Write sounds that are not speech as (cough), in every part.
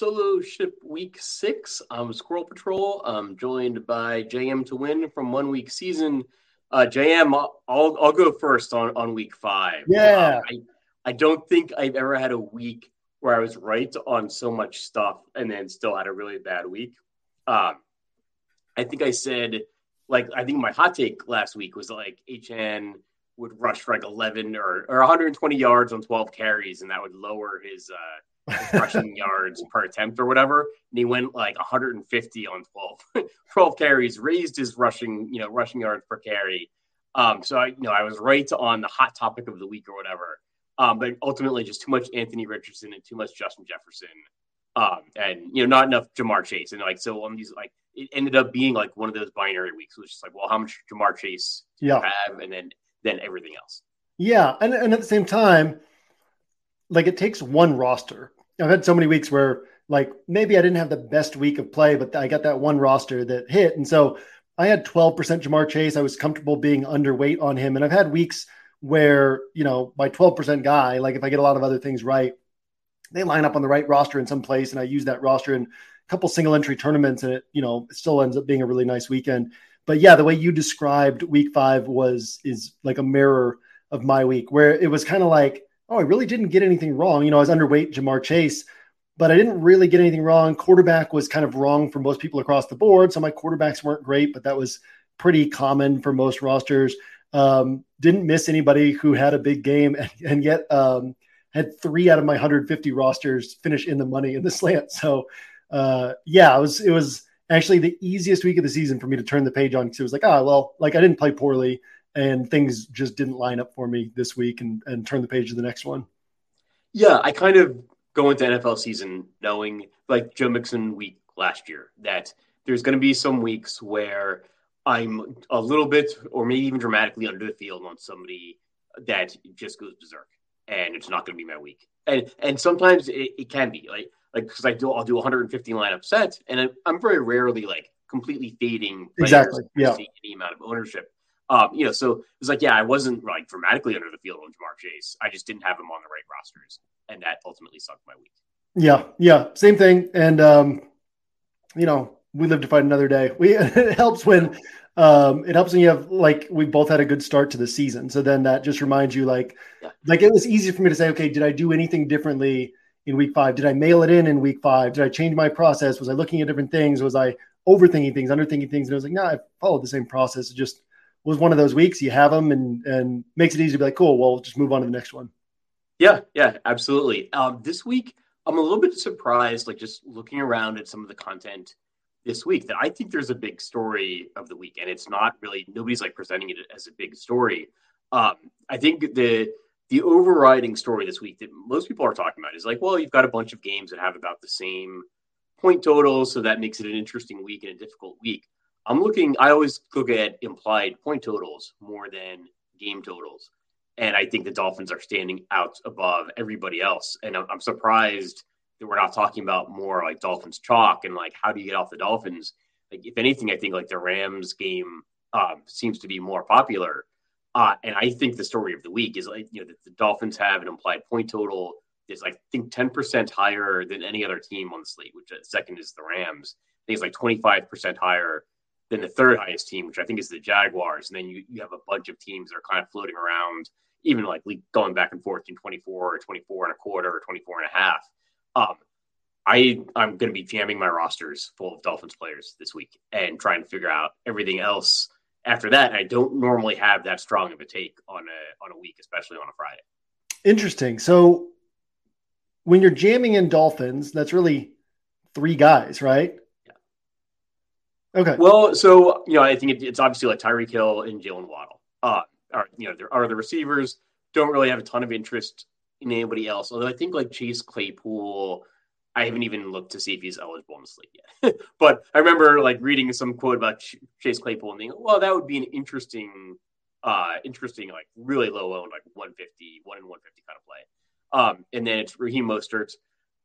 Solo Ship Week Six. I'm Squirrel Patrol. I'm joined by JM to win from one week season. Uh, JM, I'll I'll go first on on week five. Yeah, um, I I don't think I've ever had a week where I was right on so much stuff and then still had a really bad week. Um, I think I said like I think my hot take last week was like Achane would rush for like 11 or, or 120 yards on 12 carries and that would lower his uh rushing (laughs) yards per attempt or whatever. And he went like 150 on 12, (laughs) 12 carries, raised his rushing, you know, rushing yards per carry. Um, so I, you know, I was right on the hot topic of the week or whatever. Um, but ultimately just too much Anthony Richardson and too much Justin Jefferson. Um, and you know, not enough Ja'Marr Chase. And like so on these like it ended up being like one of those binary weeks. It was just like, well, how much Ja'Marr Chase yeah. have and then then everything else. Yeah. And and at the same time, like it takes one roster. I've had so many weeks where like maybe I didn't have the best week of play, but I got that one roster that hit. And so I had 12% Ja'Marr Chase. I was comfortable being underweight on him. And I've had weeks where, you know, my 12% guy, like if I get a lot of other things right, they line up on the right roster in some place and I use that roster in a couple single entry tournaments and it, you know, it still ends up being a really nice weekend. But yeah, the way you described week five was is like a mirror of my week where it was kind of like oh, I really didn't get anything wrong. You know, I was underweight Ja'Marr Chase, but I didn't really get anything wrong. Quarterback was kind of wrong for most people across the board. So my quarterbacks weren't great, but that was pretty common for most rosters. Um, didn't miss anybody who had a big game, and, and yet um, had three out of my 150 rosters finish in the money in the slant. So uh, yeah, it was it was actually the easiest week of the season for me to turn the page on because it was like, oh well, like I didn't play poorly and things just didn't line up for me this week and, and turn the page to the next one. Yeah, I kind of go into NFL season knowing, like Joe Mixon week last year, that there's going to be some weeks where I'm a little bit, or maybe even dramatically under the field on somebody that just goes berserk, and it's not going to be my week. And and sometimes it, it can be like like because I do I'll do 150 lineup sets, and I'm very rarely like completely fading exactly yeah any amount of ownership. Um, you know, so it was like, yeah, I wasn't like dramatically under the field on Ja'Marr Chase. I just didn't have him on the right rosters, and that ultimately sucked my week. Yeah, yeah, same thing. And um, you know, we live to fight another day. We (laughs) it helps when um, it helps when you have like we both had a good start to the season. So then that just reminds you, like, yeah. like it was easy for me to say, okay, did I do anything differently in week five? Did I mail it in in week five? Did I change my process? Was I looking at different things? Was I overthinking things, underthinking things? And I was like, no, nah, I followed the same process. It just was one of those weeks you have them and and makes it easy to be like, cool, well, just move on to the next one. Yeah, yeah, absolutely. Um, this week, I'm a little bit surprised, like just looking around at some of the content this week, that I think there's a big story of the week, and it's not really nobody's like presenting it as a big story. Um, I think the the overriding story this week that most people are talking about is like, well, you've got a bunch of games that have about the same point total, so that makes it an interesting week and a difficult week. I'm looking, I always look at implied point totals more than game totals. And I think the Dolphins are standing out above everybody else. And I'm, I'm surprised that we're not talking about more like Dolphins chalk and like how do you get off the Dolphins? Like, if anything, I think like the Rams game um, seems to be more popular. Uh, and I think the story of the week is like, you know, the, the Dolphins have an implied point total is I think 10% higher than any other team on the slate, which uh, second is the Rams. I think it's like 25% higher than the third highest team, which I think is the Jaguars. And then you, you have a bunch of teams that are kind of floating around, even like going back and forth in 24 or 24 and a quarter or 24 and a half. Um, I, I'm going to be jamming my rosters full of Dolphins players this week and trying to figure out everything else after that. I don't normally have that strong of a take on a, on a week, especially on a Friday. Interesting. So when you're jamming in Dolphins, that's really three guys, right? Okay. Well, so you know, I think it, it's obviously like Tyreek Hill and Jaylen Waddle. Uh, are you know, there are the receivers. Don't really have a ton of interest in anybody else. Although I think like Chase Claypool, I haven't even looked to see if he's eligible in the slate yet. (laughs) but I remember like reading some quote about Ch- Chase Claypool and thinking, well, that would be an interesting, uh, interesting like really low owned like 150, one in 150 kind of play. Um, and then it's Raheem Mostert.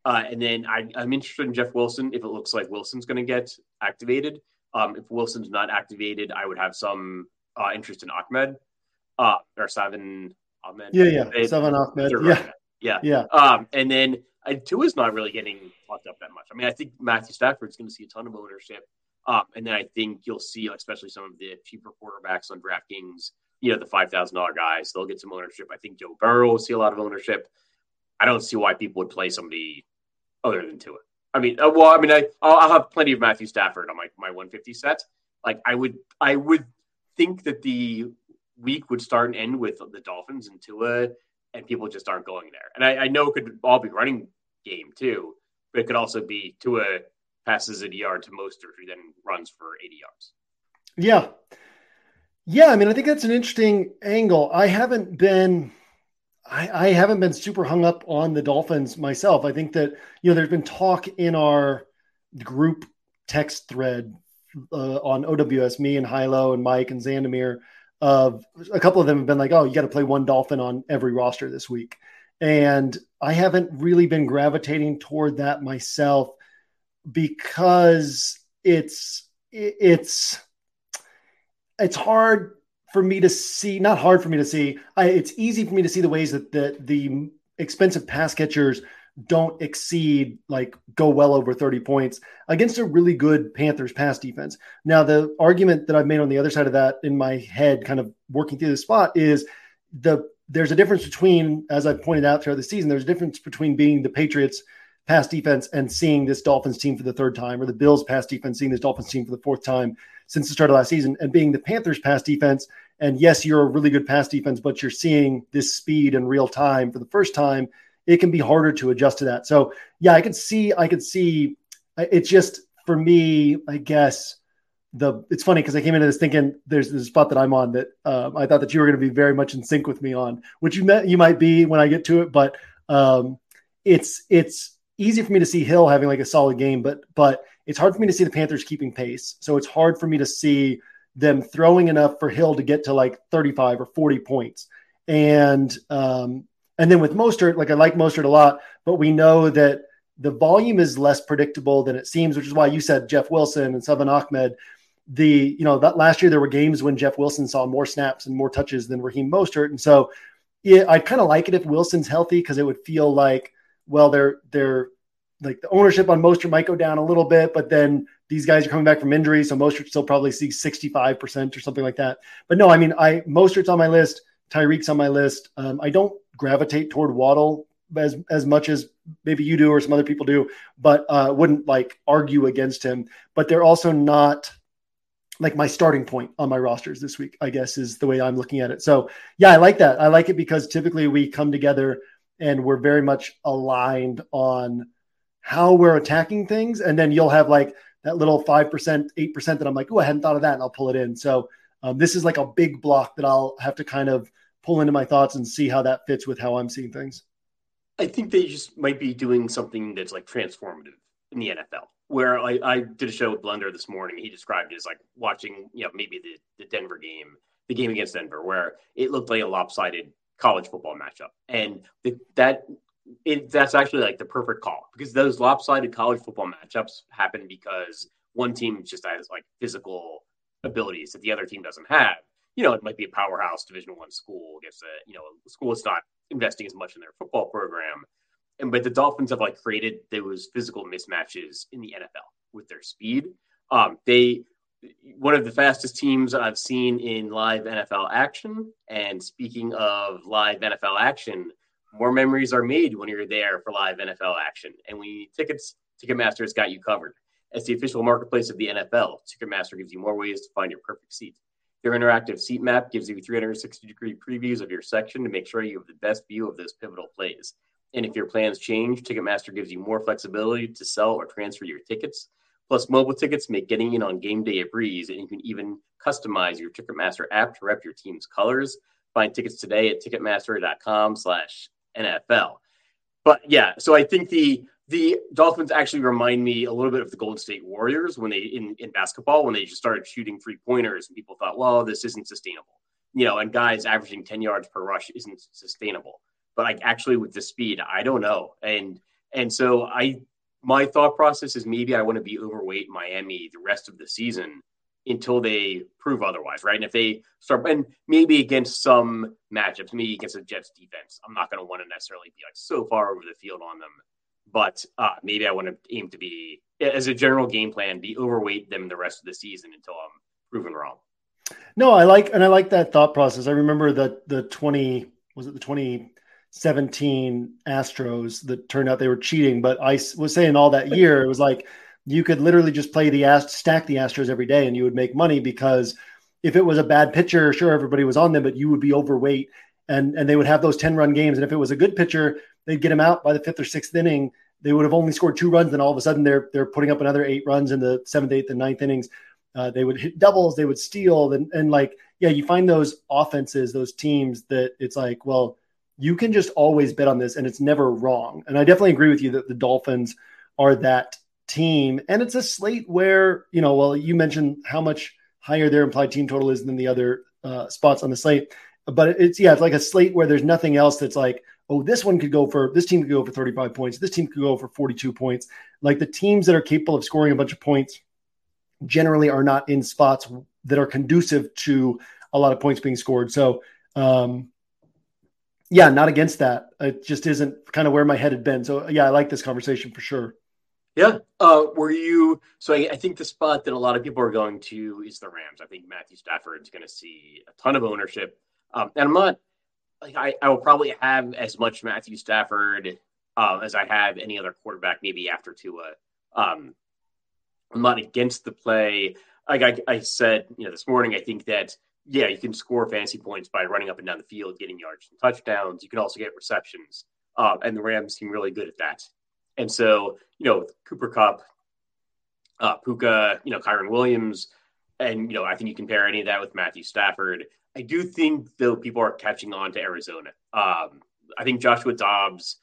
Uh, and then I, am interested in Jeff Wilson if it looks like Wilson's going to get activated. Um, if Wilson's not activated, I would have some uh, interest in Ahmed uh, or Salvon Ahmed. Yeah, yeah, Salvon Ahmed. Yeah, yeah, yeah. Um, and then uh, Tua's not really getting talked up that much. I mean, I think Matthew Stafford's going to see a ton of ownership. Um, and then I think you'll see, especially some of the cheaper quarterbacks on DraftKings, you know, the $5,000 guys, they'll get some ownership. I think Joe Burrow will see a lot of ownership. I don't see why people would play somebody other than Tua. I mean, uh, well, I mean, I I'll, I'll, have plenty of Matthew Stafford on my my 150 set. Like I would I would think that the week would start and end with the Dolphins and Tua, and people just aren't going there. And I, I know it could all be running game too, but it could also be Tua passes a yard to Mostert, who then runs for 80 yards. Yeah. Yeah, I mean, I think that's an interesting angle. I haven't been I, I, haven't been super hung up on the Dolphins myself. I think that you know there's been talk in our group text thread uh, on OWS, me and Hilow and Mike and Xandamere. Of a couple of them have been like, "Oh, you got to play one Dolphin on every roster this week," and I haven't really been gravitating toward that myself because it's it's it's hard for me to see, not hard for me to see. I, it's easy for me to see the ways that the, the expensive pass catchers don't exceed like go well over 30 points against a really good Panthers pass defense. Now, the argument that I've made on the other side of that in my head, kind of working through the spot, is the there's a difference between, as I've pointed out throughout the season, there's a difference between being the Patriots pass defense and seeing this Dolphins team for the third time, or the Bills pass defense seeing this Dolphins team for the fourth time since the start of last season, and being the Panthers pass defense and yes, you're a really good pass defense, but you're seeing this speed in real time for the first time. It can be harder to adjust to that. So yeah, I could see, I could see. It's just for me, I guess the. It's funny because I came into this thinking there's this spot that I'm on that um, I thought that you were going to be very much in sync with me on, which you met, you might be when I get to it, but um, it's it's easy for me to see Hill having like a solid game, but but it's hard for me to see the Panthers keeping pace. So it's hard for me to see them throwing enough for Hill to get to like 35 or 40 points. And um, and then with Mostert, like I like Mostert a lot, but we know that the volume is less predictable than it seems, which is why you said Jeff Wilson and Salvon Ahmed. The you know that last year there were games when Jeff Wilson saw more snaps and more touches than Raheem Mostert, and so yeah, I'd kind of like it if Wilson's healthy because it would feel like well they're they're like the ownership on Mostert might go down a little bit, but then these guys are coming back from injury, so Mostert still probably sees 65% or something like that. But no, I mean, I Mostert's on my list, Tyreek's on my list. Um, I don't gravitate toward Waddle as as much as maybe you do or some other people do, but uh, wouldn't like argue against him. But they're also not like my starting point on my rosters this week. I guess is the way I'm looking at it. So yeah, I like that. I like it because typically we come together and we're very much aligned on how we're attacking things, and then you'll have like that little 5%, 8% that I'm like, oh, I hadn't thought of that. And I'll pull it in. So um, this is like a big block that I'll have to kind of pull into my thoughts and see how that fits with how I'm seeing things. I think they just might be doing something that's like transformative in the NFL. Where I, I did a show with Blender this morning. He described it as like watching, you know, maybe the, the Denver game the game against Denver, where it looked like a lopsided college football matchup, and the, that it, that's actually like the perfect call because those lopsided college football matchups happen because one team just has like physical abilities that the other team doesn't have. You know, it might be a powerhouse Division One school against a you know a school that's not investing as much in their football program, and but the Dolphins have like created those physical mismatches in the NFL with their speed. Um, they one of the fastest teams I've seen in live NFL action. And speaking of live NFL action, more memories are made when you're there for live NFL action. And when you need tickets, Ticketmaster's got you covered. As the official marketplace of the NFL, Ticketmaster gives you more ways to find your perfect seat. Their interactive seat map gives you 360 degree previews of your section to make sure you have the best view of those pivotal plays. And if your plans change, Ticketmaster gives you more flexibility to sell or transfer your tickets. Plus, mobile tickets make getting in on game day a breeze, and you can even customize your Ticketmaster app to rep your team's colors. Find tickets today at ticketmaster.com slash NFL. But yeah, so I think the the Dolphins actually remind me a little bit of the Golden State Warriors when they in, in basketball when they just started shooting three pointers and people thought, well, this isn't sustainable. You know, and guys averaging 10 yards per rush isn't sustainable. But like actually with the speed, I don't know. And and so I my thought process is maybe I want to be overweight Miami the rest of the season until they prove otherwise, right? And if they start, and maybe against some matchups, maybe against the Jets defense, I'm not going to want to necessarily be like so far over the field on them. But uh, maybe I want to aim to be, as a general game plan, be overweight them the rest of the season until I'm proven wrong. No, I like, and I like that thought process. I remember that the 20, was it the 20, 17 Astros that turned out they were cheating. But I was saying all that year, it was like you could literally just play the Ast- stack the Astros every day and you would make money because if it was a bad pitcher, sure, everybody was on them, but you would be overweight and, and they would have those 10 run games. And if it was a good pitcher, they'd get him out by the fifth or sixth inning. They would have only scored two runs. Then all of a sudden they're, they're putting up another eight runs in the seventh, eighth, and ninth innings. Uh, they would hit doubles, they would steal. And, and like, yeah, you find those offenses, those teams that it's like, well, you can just always bet on this and it's never wrong. And I definitely agree with you that the Dolphins are that team. And it's a slate where, you know, well, you mentioned how much higher their implied team total is than the other uh, spots on the slate. But it's, yeah, it's like a slate where there's nothing else that's like, oh, this one could go for, this team could go for 35 points. This team could go for 42 points. Like the teams that are capable of scoring a bunch of points generally are not in spots that are conducive to a lot of points being scored. So, um, yeah, not against that. It just isn't kind of where my head had been. So yeah, I like this conversation for sure. Yeah. Uh, were you? So I, I, think the spot that a lot of people are going to is the Rams. I think Matthew Stafford's going to see a ton of ownership, um, and I'm not like I, I will probably have as much Matthew Stafford uh, as I have any other quarterback, maybe after Tua. Um, I'm not against the play. Like I, I said, you know, this morning, I think that yeah, you can score fantasy points by running up and down the field, getting yards and touchdowns. You can also get receptions, uh, and the Rams seem really good at that. And so, you know, Cooper Kupp, uh, Puka, you know, Kyren Williams, and you know, I think you compare any of that with Matthew Stafford. I do think though people are catching on to Arizona. Um, I think Joshua Dobbs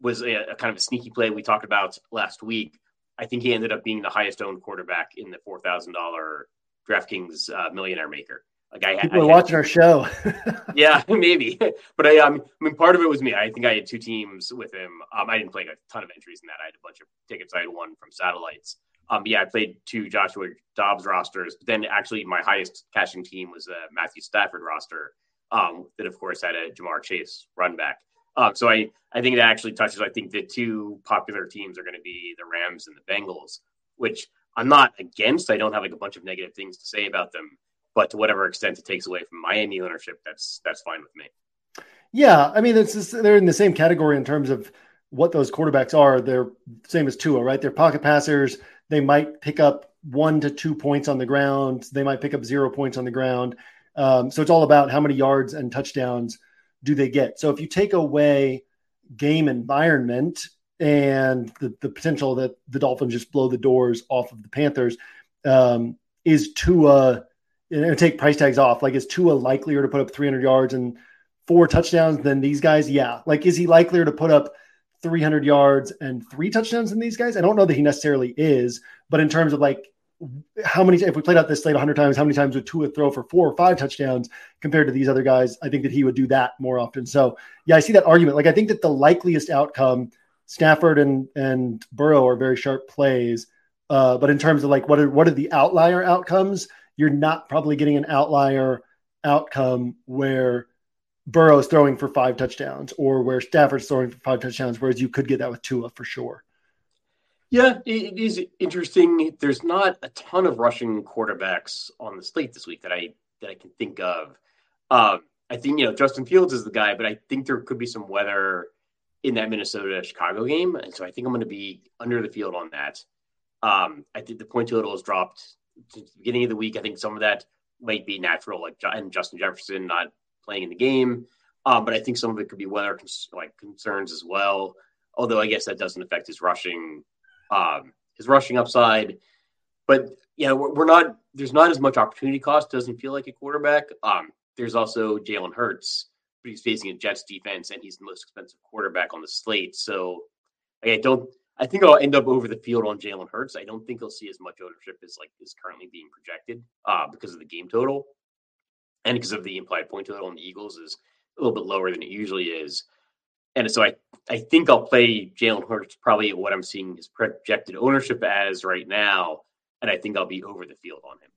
was a, a kind of a sneaky play we talked about last week. I think he ended up being the highest owned quarterback in the four thousand dollar DraftKings uh, Millionaire Maker. Like I, people I, are watching our show. (laughs) yeah, (laughs) maybe. (laughs) But I, um, I mean, part of it was me. I think I had two teams with him. Um, I didn't play a ton of entries in that. I had a bunch of tickets. I had one from satellites. Um, yeah, I played two Joshua Dobbs rosters. But then actually, my highest cashing team was a Matthew Stafford roster. Um, that of course had a Ja'Marr Chase run back. Um, so I, I think it actually touches. I think the two popular teams are going to be the Rams and the Bengals, which I'm not against. I don't have like a bunch of negative things to say about them but to whatever extent it takes away from Miami ownership, that's that's fine with me. Yeah, I mean, it's just, they're in the same category in terms of what those quarterbacks are. They're same as Tua, right? They're pocket passers. They might pick up one to two points on the ground. They might pick up zero points on the ground. Um, so it's all about how many yards and touchdowns do they get. So if you take away game environment and the, the potential that the Dolphins just blow the doors off of the Panthers, um, is Tua and take price tags off. Like, is Tua likelier to put up 300 yards and four touchdowns than these guys? Yeah. Like, is he likelier to put up 300 yards and three touchdowns than these guys? I don't know that he necessarily is, but in terms of like how many if we played out this slate 100 times how many times would Tua throw for four or five touchdowns compared to these other guys I think that he would do that more often so yeah I see that argument like I think that the likeliest outcome Stafford and and Burrow are very sharp plays uh, but in terms of like what are what are the outlier outcomes you're not probably getting an outlier outcome where Burrow's throwing for five touchdowns or where Stafford's throwing for five touchdowns whereas you could get that with Tua for sure yeah, it is interesting. There's not a ton of rushing quarterbacks on the slate this week that I that I can think of. Um, I think you know Justin Fields is the guy, but I think there could be some weather in that Minnesota Chicago game, and so I think I'm going to be under the field on that. Um, I think the point total has dropped since the beginning of the week. I think some of that might be natural, like and Justin Jefferson not playing in the game, um, but I think some of it could be weather cons- like concerns as well. Although I guess that doesn't affect his rushing um, his rushing upside. But yeah, we're, we're, not. There's not as much opportunity cost. Doesn't feel like a quarterback. Um, there's also Jalen Hurts, but he's facing a Jets defense, and he's the most expensive quarterback on the slate. So I don't. I think I'll end up over the field on Jalen Hurts. I don't think he'll see as much ownership as like is currently being projected uh, because of the game total, and because of the implied point total on the Eagles is a little bit lower than it usually is. And so I, I think I'll play Jalen Hurts probably what I'm seeing his projected ownership as right now, and I think I'll be over the field on him.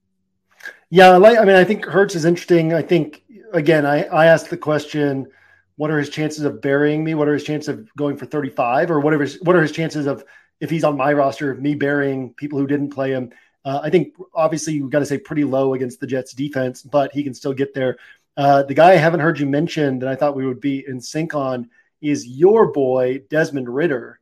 Yeah, I like. I mean, I think Hurts is interesting. I think again, I I asked the question, what are his chances of burying me? What are his chances of going for 35, or whatever? What are his chances of if he's on my roster, me burying people who didn't play him? Uh, I think obviously you've got to say pretty low against the Jets defense, but he can still get there. Uh, the guy I haven't heard you mention that I thought we would be in sync on is your boy Desmond Ridder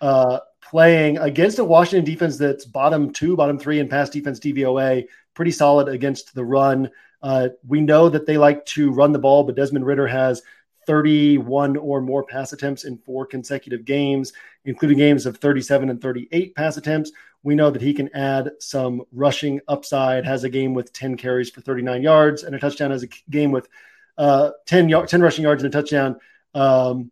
uh, playing against a Washington defense that's bottom two, bottom three in pass defense DVOA, pretty solid against the run. Uh, we know that they like to run the ball, but Desmond Ridder has 31 or more pass attempts in four consecutive games, including games of 37 and 38 pass attempts. We know that he can add some rushing upside, has a game with 10 carries for 39 yards and a touchdown, has a game with uh, 10, y- 10 rushing yards and a touchdown. Um,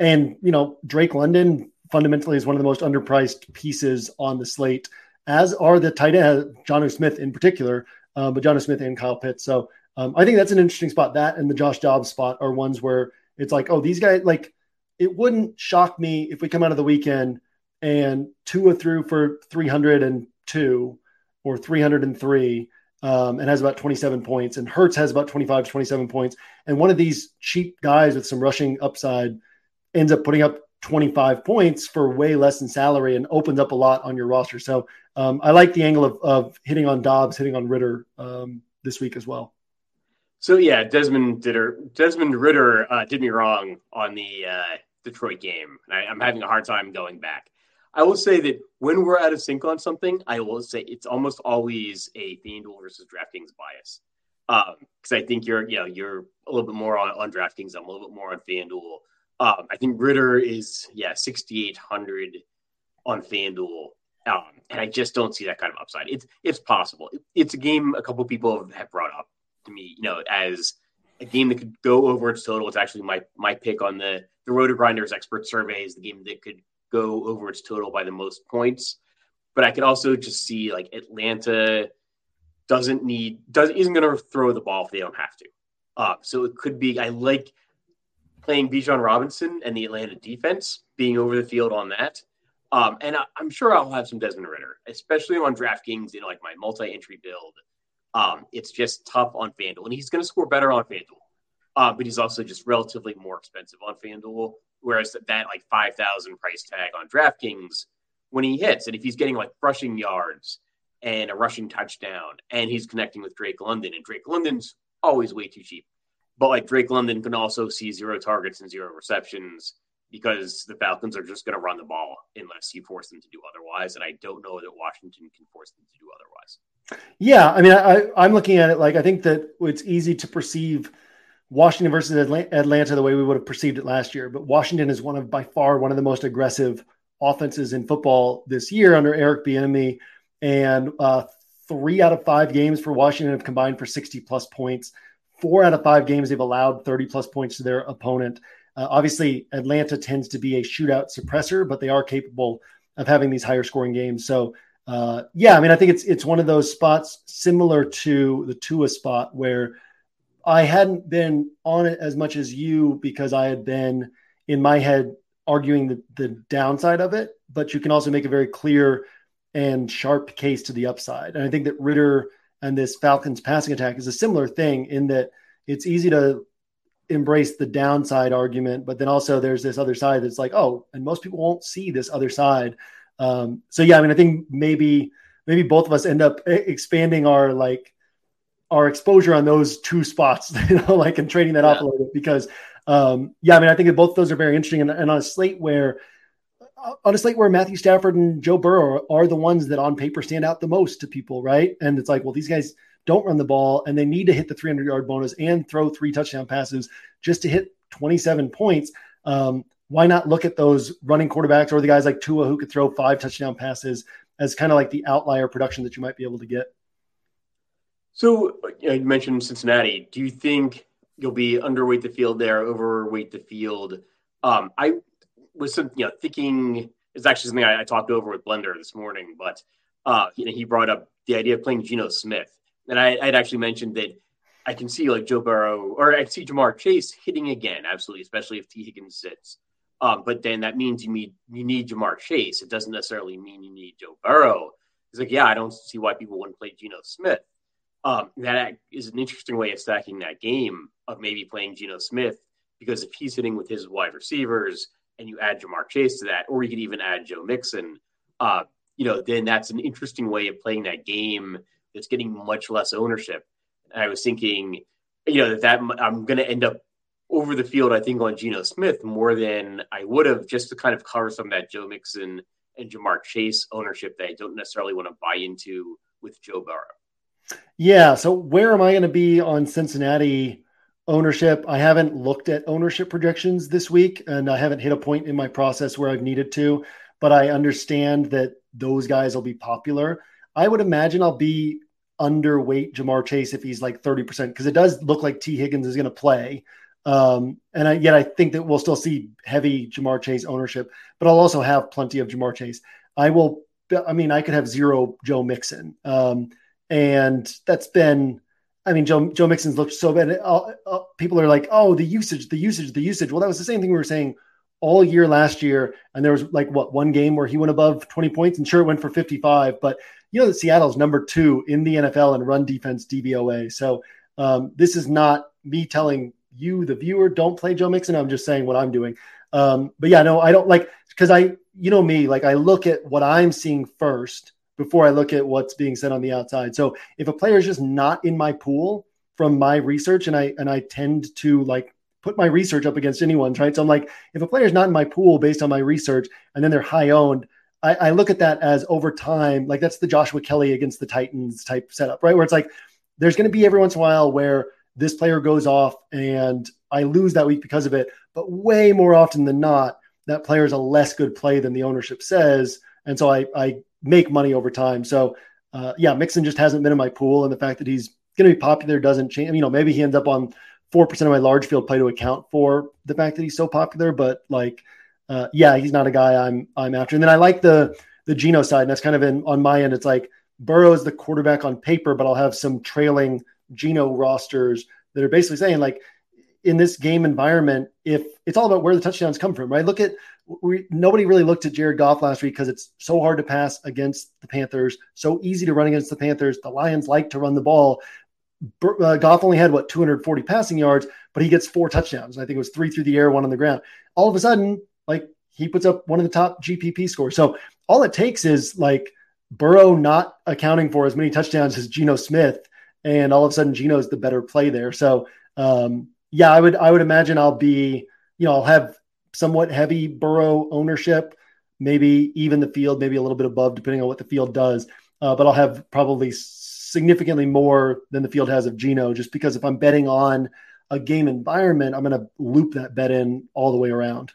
and you know, Drake London fundamentally is one of the most underpriced pieces on the slate, as are the tight end Jonnu Smith in particular, uh, but Jonnu Smith and Kyle Pitts. So um, I think that's an interesting spot. That and the Josh Dobbs spot are ones where it's like, oh, these guys like. It wouldn't shock me if we come out of the weekend and Tua threw for 302 or 303 um, and has about 27 points, and Hurts has about 25 to 27 points. And one of these cheap guys with some rushing upside ends up putting up 25 points for way less than salary and opens up a lot on your roster. So um, I like the angle of, of hitting on Dobbs, hitting on Ridder um, this week as well. So yeah, Desmond Ridder, Desmond Ridder uh, did me wrong on the uh, Detroit game. I, I'm having a hard time going back. I will say that when we're out of sync on something, I will say it's almost always a FanDuel versus DraftKings bias. Because um, I think you're, you know, you're a little bit more on, on DraftKings. I'm a little bit more on FanDuel. Um, I think Ridder is, yeah, 6,800 on FanDuel. Um, and I just don't see that kind of upside. It's it's possible. it's a game a couple people have brought up to me, you know, as a game that could go over its total. It's actually my my pick on the the RotoGrinders expert survey is the game that could go over its total by the most points. But I could also just see like Atlanta doesn't need does isn't going to throw the ball if they don't have to. Uh, so it could be I like playing Bijan Robinson and the Atlanta defense being over the field on that. Um, and I, am sure I'll have some Desmond Ridder, especially on DraftKings in like my multi-entry build. Um, it's just tough on FanDuel, and he's going to score better on FanDuel, uh, but he's also just relatively more expensive on FanDuel. Whereas that like 5,000 price tag on DraftKings, when he hits, and if he's getting like rushing yards and a rushing touchdown, and he's connecting with Drake London, and Drake London's always way too cheap. But like Drake London can also see zero targets and zero receptions because the Falcons are just going to run the ball unless you force them to do otherwise. And I don't know that Washington can force them to do otherwise. Yeah, I mean, I, I'm looking at it like I think that it's easy to perceive Washington versus Atlanta the way we would have perceived it last year. But Washington is one of by far one of the most aggressive offenses in football this year under Eric Bieniemy, and uh, three out of five games for Washington have combined for 60 plus points. Four out of five games they've allowed 30 plus points to their opponent. Uh, obviously, Atlanta tends to be a shootout suppressor, but they are capable of having these higher scoring games. So uh, yeah, I mean, I think it's it's one of those spots similar to the Tua spot where I hadn't been on it as much as you because I had been in my head arguing the, the downside of it, but you can also make a very clear and sharp case to the upside. And I think that Ridder and this Falcons passing attack is a similar thing in that it's easy to embrace the downside argument, but then also there's this other side that's like, oh, and most people won't see this other side. Um, so yeah, I mean, I think maybe maybe both of us end up expanding our like our exposure on those two spots, (laughs) you know, like and trading that yeah. off a little bit because um, yeah, I mean, I think that both those are very interesting, and, and on a slate where on a slate where Matthew Stafford and Joe Burrow are, are the ones that on paper stand out the most to people, right? And it's like, well, these guys don't run the ball and they need to hit the 300 yard bonus and throw three touchdown passes just to hit 27 points. Um, why not look at those running quarterbacks or the guys like Tua who could throw five touchdown passes as kind of like the outlier production that you might be able to get? So you, know, you mentioned Cincinnati. Do you think you'll be underweight the field there, overweight the field? Um, I was you know thinking it's actually something I, I, talked over with Blender this morning, but uh, you know he brought up the idea of playing Geno Smith, and I had actually mentioned that I can see like Joe Burrow or I see Ja'Marr Chase hitting again, absolutely, especially if Tee Higgins sits. Um, but then that means you need you need Ja'Marr Chase. It doesn't necessarily mean you need Joe Burrow. He's like, yeah, I don't see why people wouldn't play Geno Smith. Um, that is an interesting way of stacking that game of maybe playing Geno Smith because if he's hitting with his wide receivers and you add Ja'Marr Chase to that, or you could even add Joe Mixon, uh, you know, then that's an interesting way of playing that game that's getting much less ownership. And I was thinking, you know, that, that I'm going to end up over the field, I think, on Geno Smith more than I would have just to kind of cover some of that Joe Mixon and Ja'Marr Chase ownership that I don't necessarily want to buy into with Joe Burrow. Yeah. So where am I going to be on Cincinnati ownership? I haven't looked at ownership projections this week, and I haven't hit a point in my process where I've needed to. But I understand that those guys will be popular. I would imagine I'll be underweight Ja'Marr Chase if he's like 30% because it does look like Tee Higgins is going to play. Um, and I, yet I think that we'll still see heavy Ja'Marr Chase ownership, but I'll also have plenty of Ja'Marr Chase. I will, I mean, I could have zero Joe Mixon. Um, and that's been I mean, Joe Joe Mixon's looked so bad. Uh, uh, people are like, "Oh, the usage, the usage, the usage." Well, that was the same thing we were saying all year last year, and there was like what one game where he went above twenty points, and sure, it went for fifty-five. But you know that Seattle's number two in the NFL in run defense DVOA. So um, this is not me telling you, the viewer, don't play Joe Mixon. I'm just saying what I'm doing. Um, but yeah, no, I don't like because I, you know me, like I look at what I'm seeing first before I look at what's being said on the outside. So if a player is just not in my pool from my research, and I and I tend to like put my research up against anyone's, right? So I'm like, if a player is not in my pool based on my research, and then they're high owned, I, I look at that as over time, like that's the Joshua Kelly against the Titans type setup, right? Where it's like there's going to be every once in a while where this player goes off and I lose that week because of it, but way more often than not, that player is a less good play than the ownership says. And so I, I make money over time. So uh, yeah, Mixon just hasn't been in my pool, and the fact that he's going to be popular doesn't change. You know, maybe he ends up on four percent of my large field play to account for the fact that he's so popular. But like, uh, yeah, he's not a guy I'm I'm after. And then I like the the Geno side, and that's kind of in on my end. It's like Burrow's the quarterback on paper, but I'll have some trailing Geno rosters that are basically saying like in this game environment, if it's all about where the touchdowns come from, right? Look at we, nobody really looked at Jared Goff last week because it's so hard to pass against the Panthers, so easy to run against the Panthers. The Lions like to run the ball. Uh, Goff only had what 240 passing yards, but he gets four touchdowns. I think it was three through the air, one on the ground. All of a sudden, like he puts up one of the top GPP scores. So all it takes is like Burrow not accounting for as many touchdowns as Geno Smith, and all of a sudden Geno's the better play there. So um, yeah, I would I would imagine I'll be you know I'll have somewhat heavy Burrow ownership, maybe even the field, maybe a little bit above, depending on what the field does. Uh, but I'll have probably significantly more than the field has of Geno, just because if I'm betting on a game environment, I'm going to loop that bet in all the way around.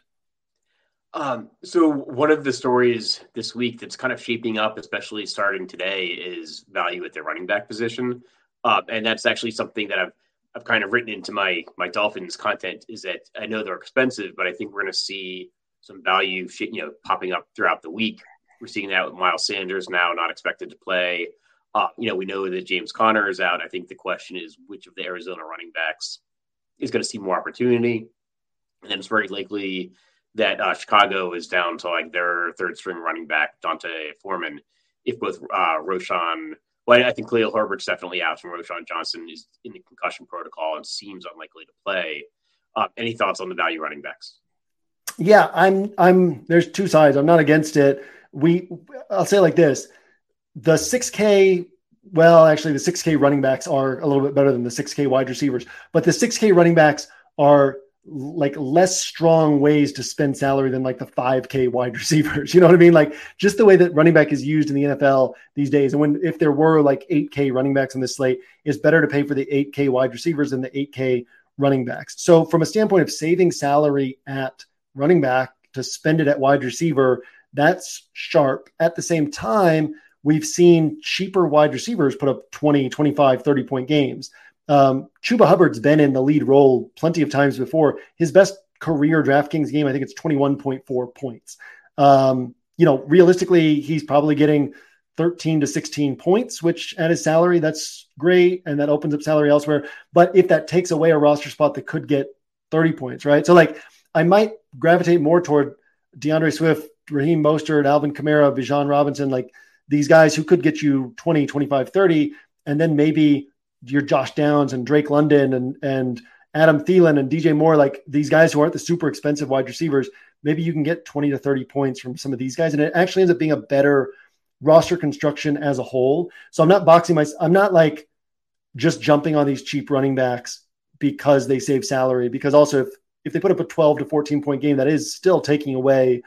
Um, so one of the stories this week that's kind of shaping up, especially starting today, is value at their running back position, uh, and that's actually something that I've I've kind of written into my my Dolphins content is that I know they're expensive, but I think we're going to see some value, you know, popping up throughout the week. We're seeing that with Miles Sanders now not expected to play. Uh, you know, we know that James Conner is out. I think the question is which of the Arizona running backs is going to see more opportunity. And then it's very likely that uh, Chicago is down to like their third string running back, D'Onta Foreman, if both uh, Roschon, well, I think Khalil Herbert's definitely out from Roschon Johnson is in the concussion protocol and seems unlikely to play. Uh, any thoughts on the value running backs? Yeah, I'm. I'm. There's two sides. I'm not against it. We. I'll say like this: the 6K. Well, actually, the 6K running backs are a little bit better than the 6K wide receivers, but the 6K running backs are like less strong ways to spend salary than like the 5k wide (laughs) receivers. You know what i mean? Like just the way that running back is used in the nfl these days. And when if there were like 8k running backs on this slate it's better to pay for the 8k wide receivers than the 8k running backs. So from a standpoint of saving salary at running back to spend it at wide receiver that's sharp. At the same time we've seen cheaper wide receivers put up 20 25 30 point games um, Chuba Hubbard's been in the lead role plenty of times before. His best career DraftKings game, I think it's 21.4 points. Um, you know, realistically, he's probably getting 13 to 16 points, which at his salary, that's great. And that opens up salary elsewhere. But if that takes away a roster spot that could get 30 points, right? So, like, I might gravitate more toward DeAndre Swift, Raheem Mostert, Alvin Kamara, Bijan Robinson, like these guys who could get you 20, 25, 30. And then maybe your Josh Downs and Drake London and and Adam Thielen and DJ Moore, like these guys who aren't the super expensive wide receivers, maybe you can get 20 to 30 points from some of these guys. And it actually ends up being a better roster construction as a whole. So I'm not boxing my I'm not like just jumping on these cheap running backs because they save salary. Because also if if they put up a 12 to 14 point game, that is still taking away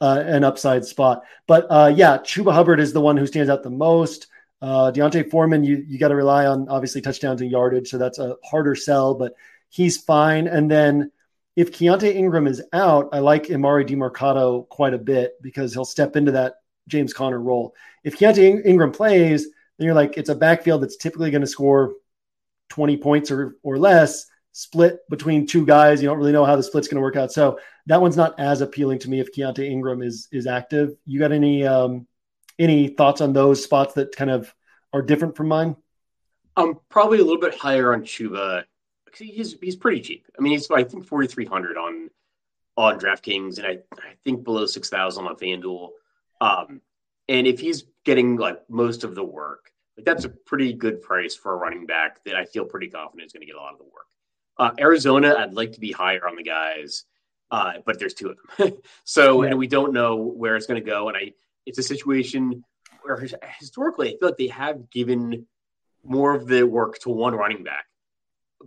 uh, an upside spot. But uh, yeah, Chuba Hubbard is the one who stands out the most. Uh, D'Onta Foreman, you you got to rely on obviously touchdowns and yardage, so that's a harder sell, but he's fine. And then if Keaontay Ingram is out, I like Emari Demercado quite a bit because he'll step into that James Conner role. If Keaontay Ingram plays, then you're like it's a backfield that's typically going to score 20 points or or less, split between two guys. You don't really know how the split's going to work out. So that one's not as appealing to me if Keaontay Ingram is is active. You got any um, any thoughts on those spots that kind of are different from mine? I'm probably a little bit higher on Chuba. because He's he's pretty cheap. I mean, he's I think 4,300 on on DraftKings, and I, I think below 6,000 on FanDuel. Um, and if he's getting like most of the work, like that's a pretty good price for a running back that I feel pretty confident is going to get a lot of the work. Uh, Arizona, I'd like to be higher on the guys, uh, but there's two of them, (laughs) so yeah. and we don't know where it's going to go. And I it's a situation where historically I feel like they have given more of the work to one running back,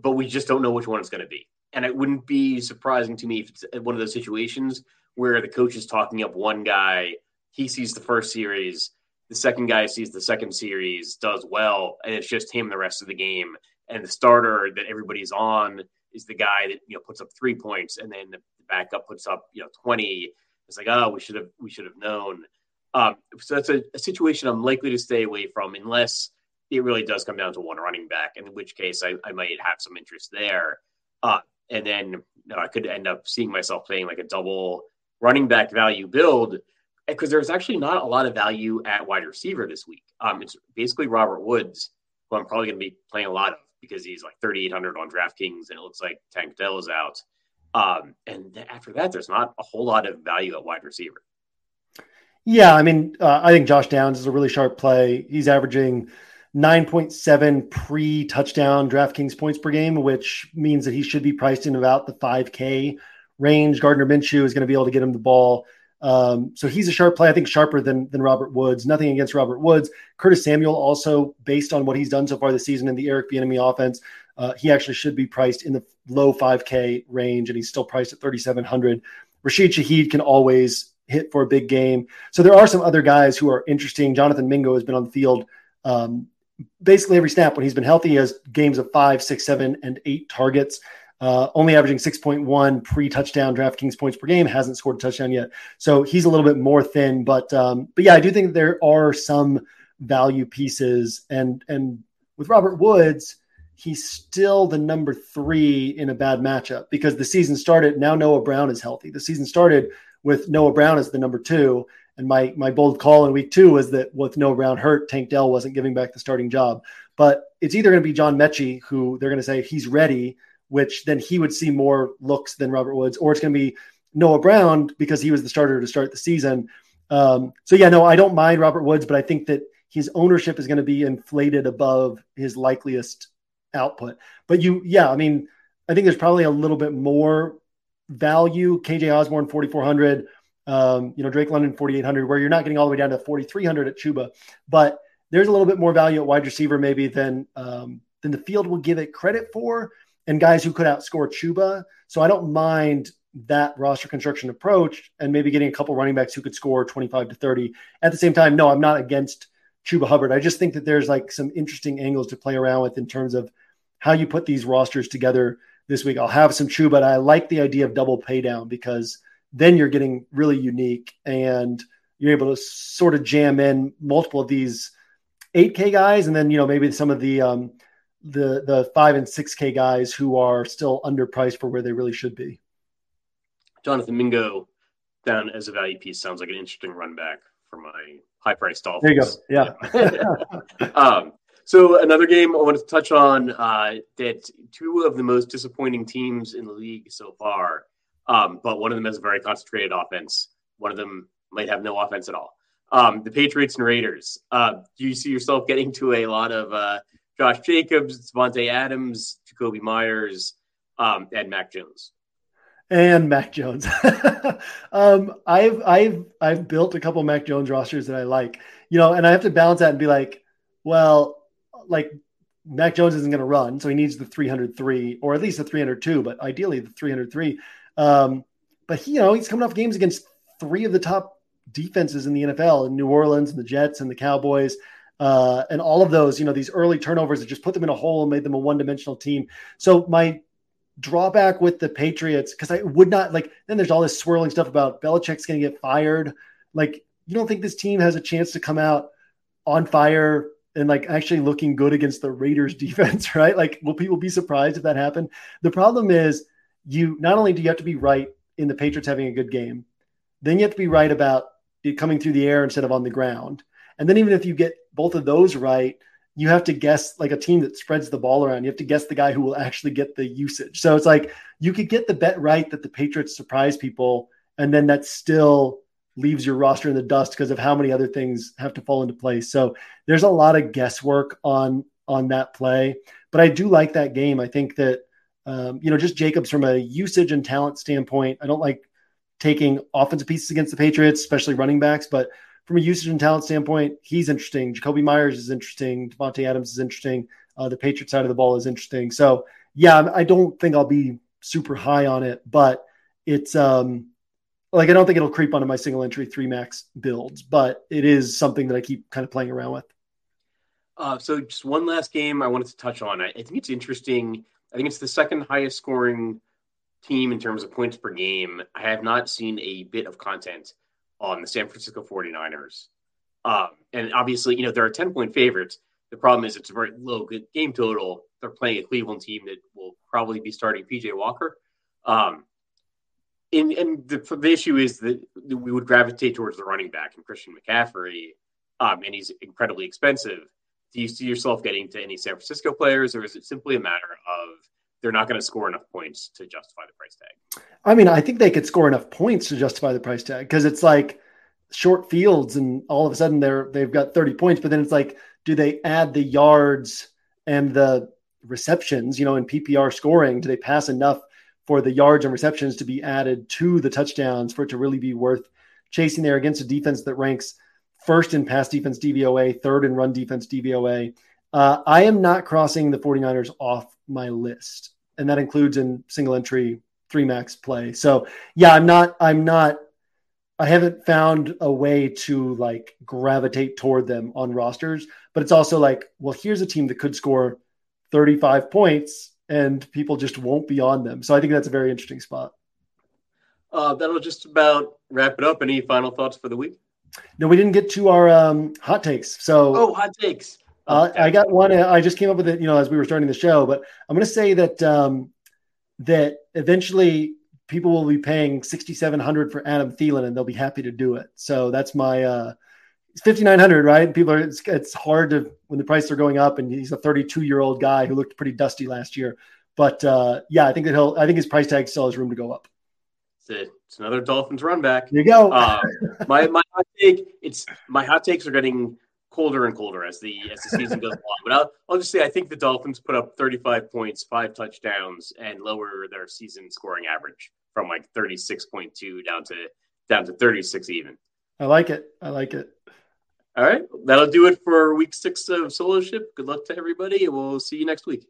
but we just don't know which one it's going to be. And it wouldn't be surprising to me if it's one of those situations where the coach is talking up one guy, he sees the first series, the second guy sees the second series, does well, and it's just him the rest of the game. And the starter that everybody's on is the guy that you know puts up three points, and then the backup puts up you know twenty. It's like, oh, we should have we should have known. Um, so that's a, a, situation I'm likely to stay away from unless it really does come down to one running back, in which case I, I might have some interest there. Uh, and then you know, I could end up seeing myself playing like a double running back value build because there's actually not a lot of value at wide receiver this week. Um, it's basically Robert Woods, who I'm probably going to be playing a lot of because he's like 3,800 on DraftKings, and it looks like Tank Dell is out. Um, and after that, there's not a whole lot of value at wide receiver. Yeah, I mean, uh, I think Josh Downs is a really sharp play. He's averaging 9.7 pre touchdown DraftKings points per game, which means that he should be priced in about the 5K range. Gardner Minshew is going to be able to get him the ball. Um, so he's a sharp play, I think sharper than than Robert Woods. Nothing against Robert Woods. Curtis Samuel also, based on what he's done so far this season in the Eric Bieniemy offense, uh, he actually should be priced in the low 5K range, and he's still priced at 3,700. Rashid Shaheed can always hit for a big game. So there are some other guys who are interesting. Jonathan Mingo has been on the field um, basically every snap when he's been healthy. He has games of five, six, seven, and eight targets. Uh, only averaging 6.1 pre-touchdown DraftKings points per game. Hasn't scored a touchdown yet, so he's a little bit more thin. But um, but yeah, I do think there are some value pieces, and and with Robert Woods, he's still the number three in a bad matchup because the season started. Now Noah Brown is healthy. The season started with Noah Brown as the number two. And my my bold call in week two was that with Noah Brown hurt, Tank Dell wasn't giving back the starting job. But it's either going to be John Metchie, who they're going to say he's ready, which then he would see more looks than Robert Woods, or it's going to be Noah Brown because he was the starter to start the season. Um, so yeah, no, I don't mind Robert Woods, but I think that his ownership is going to be inflated above his likeliest output. But you, yeah, I mean, I think there's probably a little bit more value. KJ Osborn 4,400, um, you know, Drake London, 4,800, where you're not getting all the way down to 4,300 at Chuba. But there's a little bit more value at wide receiver, maybe, than, um, than the field will give it credit for, and guys who could outscore Chuba. So I don't mind that roster construction approach and maybe getting a couple running backs who could score 25 to 30. At the same time, no, I'm not against Chuba Hubbard. I just think that there's like some interesting angles to play around with in terms of how you put these rosters together this week. I'll have some true, but I like the idea of double pay down because then you're getting really unique and you're able to sort of jam in multiple of these 8K guys and then, you know, maybe some of the, um, the, the five and 6K guys who are still underpriced for where they really should be. Jonathan Mingo down as a value piece sounds like an interesting run back for my high priced Dolphins. There you go. Yeah. (laughs) um, so another game I wanted to touch on uh, that two of the most disappointing teams in the league so far, um, but one of them has a very concentrated offense. One of them might have no offense at all. Um, the Patriots and Raiders. Uh, do you see yourself getting to a lot of uh, Josh Jacobs, Davante Adams, Jakobi Meyers, um, and Mac Jones? and Mac Jones. (laughs) um, I've I've I've built a couple Mac Jones rosters that I like, you know, and I have to balance that and be like, well, like Mac Jones isn't going to run, so he needs the 303 or at least the 302, but ideally the 303. Um, but he, you know, he's coming off games against three of the top defenses in the NFL in New Orleans and the Jets and the Cowboys. Uh, and all of those, you know, these early turnovers that just put them in a hole and made them a one-dimensional team. So my drawback with the Patriots because I would not like. Then there's all this swirling stuff about Belichick's going to get fired. Like, you don't think this team has a chance to come out on fire and like actually looking good against the Raiders (laughs) defense, right? Like, will people be surprised if that happened? The problem is, you not only do you have to be right in the Patriots having a good game, then you have to be right about it coming through the air instead of on the ground. And then even if you get both of those right, you have to guess like a team that spreads the ball around. You have to guess the guy who will actually get the usage. So it's like you could get the bet right that the Patriots surprise people, and then that's still leaves your roster in the dust because of how many other things have to fall into place. So there's a lot of guesswork on on that play. But I do like that game. I think that um, you know Josh Jacobs from a usage and talent standpoint. I don't like taking offensive pieces against the Patriots, especially running backs, but from a usage and talent standpoint, he's interesting. Jakobi Meyers is interesting. Davante Adams is interesting. Uh, the Patriot side of the ball is interesting. So yeah, I don't think I'll be super high on it, but it's um like I don't think it'll creep onto my single entry three max builds, but it is something that I keep kind of playing around with. Uh, so just one last game I wanted to touch on. I, I think it's interesting. I think it's the second highest scoring team in terms of points per game. I have not seen a bit of content on the San Francisco 49ers. Um, and obviously, you know, they're a 10 point favorites. The problem is it's a very low good game total. They're playing a Cleveland team that will probably be starting PJ Walker. Um, and, and the, the, issue is that we would gravitate towards the running back and Christian McCaffrey, um, and he's incredibly expensive. Do you see yourself getting to any San Francisco players, or is it simply a matter of they're not going to score enough points to justify the price tag. I mean, I think they could score enough points to justify the price tag because it's like short fields and all of a sudden they're they've got 30 points, but then it's like, do they add the yards and the receptions, you know, in PPR scoring? Do they pass enough for the yards and receptions to be added to the touchdowns for it to really be worth chasing there against a defense that ranks first in pass defense DVOA, third in run defense DVOA? Uh, I am not crossing the 49ers off my list and that includes in single entry three max play. So yeah, I'm not I'm not I haven't found a way to like gravitate toward them on rosters, but it's also like, well, here's a team that could score 35 points and people just won't be on them. So I think that's a very interesting spot. Uh, that'll just about wrap it up. Any final thoughts for the week? No, we didn't get to our um, hot takes. So oh, hot takes. Uh, I got one. I just came up with it, you know, as we were starting the show. But I'm going to say that um, that eventually people will be paying 6,700 for Adam Thielen and they'll be happy to do it. So that's my, uh, it's 5,900, right? People are, it's, it's hard to, when the prices are going up and he's a 32 year old guy who looked pretty dusty last year. But uh, yeah, I think that he'll, I think his price tag still has room to go up. It's, it's another Dolphins run back. There you go. Uh, my, my hot take, it's my hot takes are getting colder and colder as the as the season goes on. But I'll, I'll just say I think the Dolphins put up 35 points, five touchdowns, and lower their season scoring average from like 36.2 down to down to 36 even. I like it. I like it. All right, that'll do it for week six of Solo Ship. Good luck to everybody, and we'll see you next week.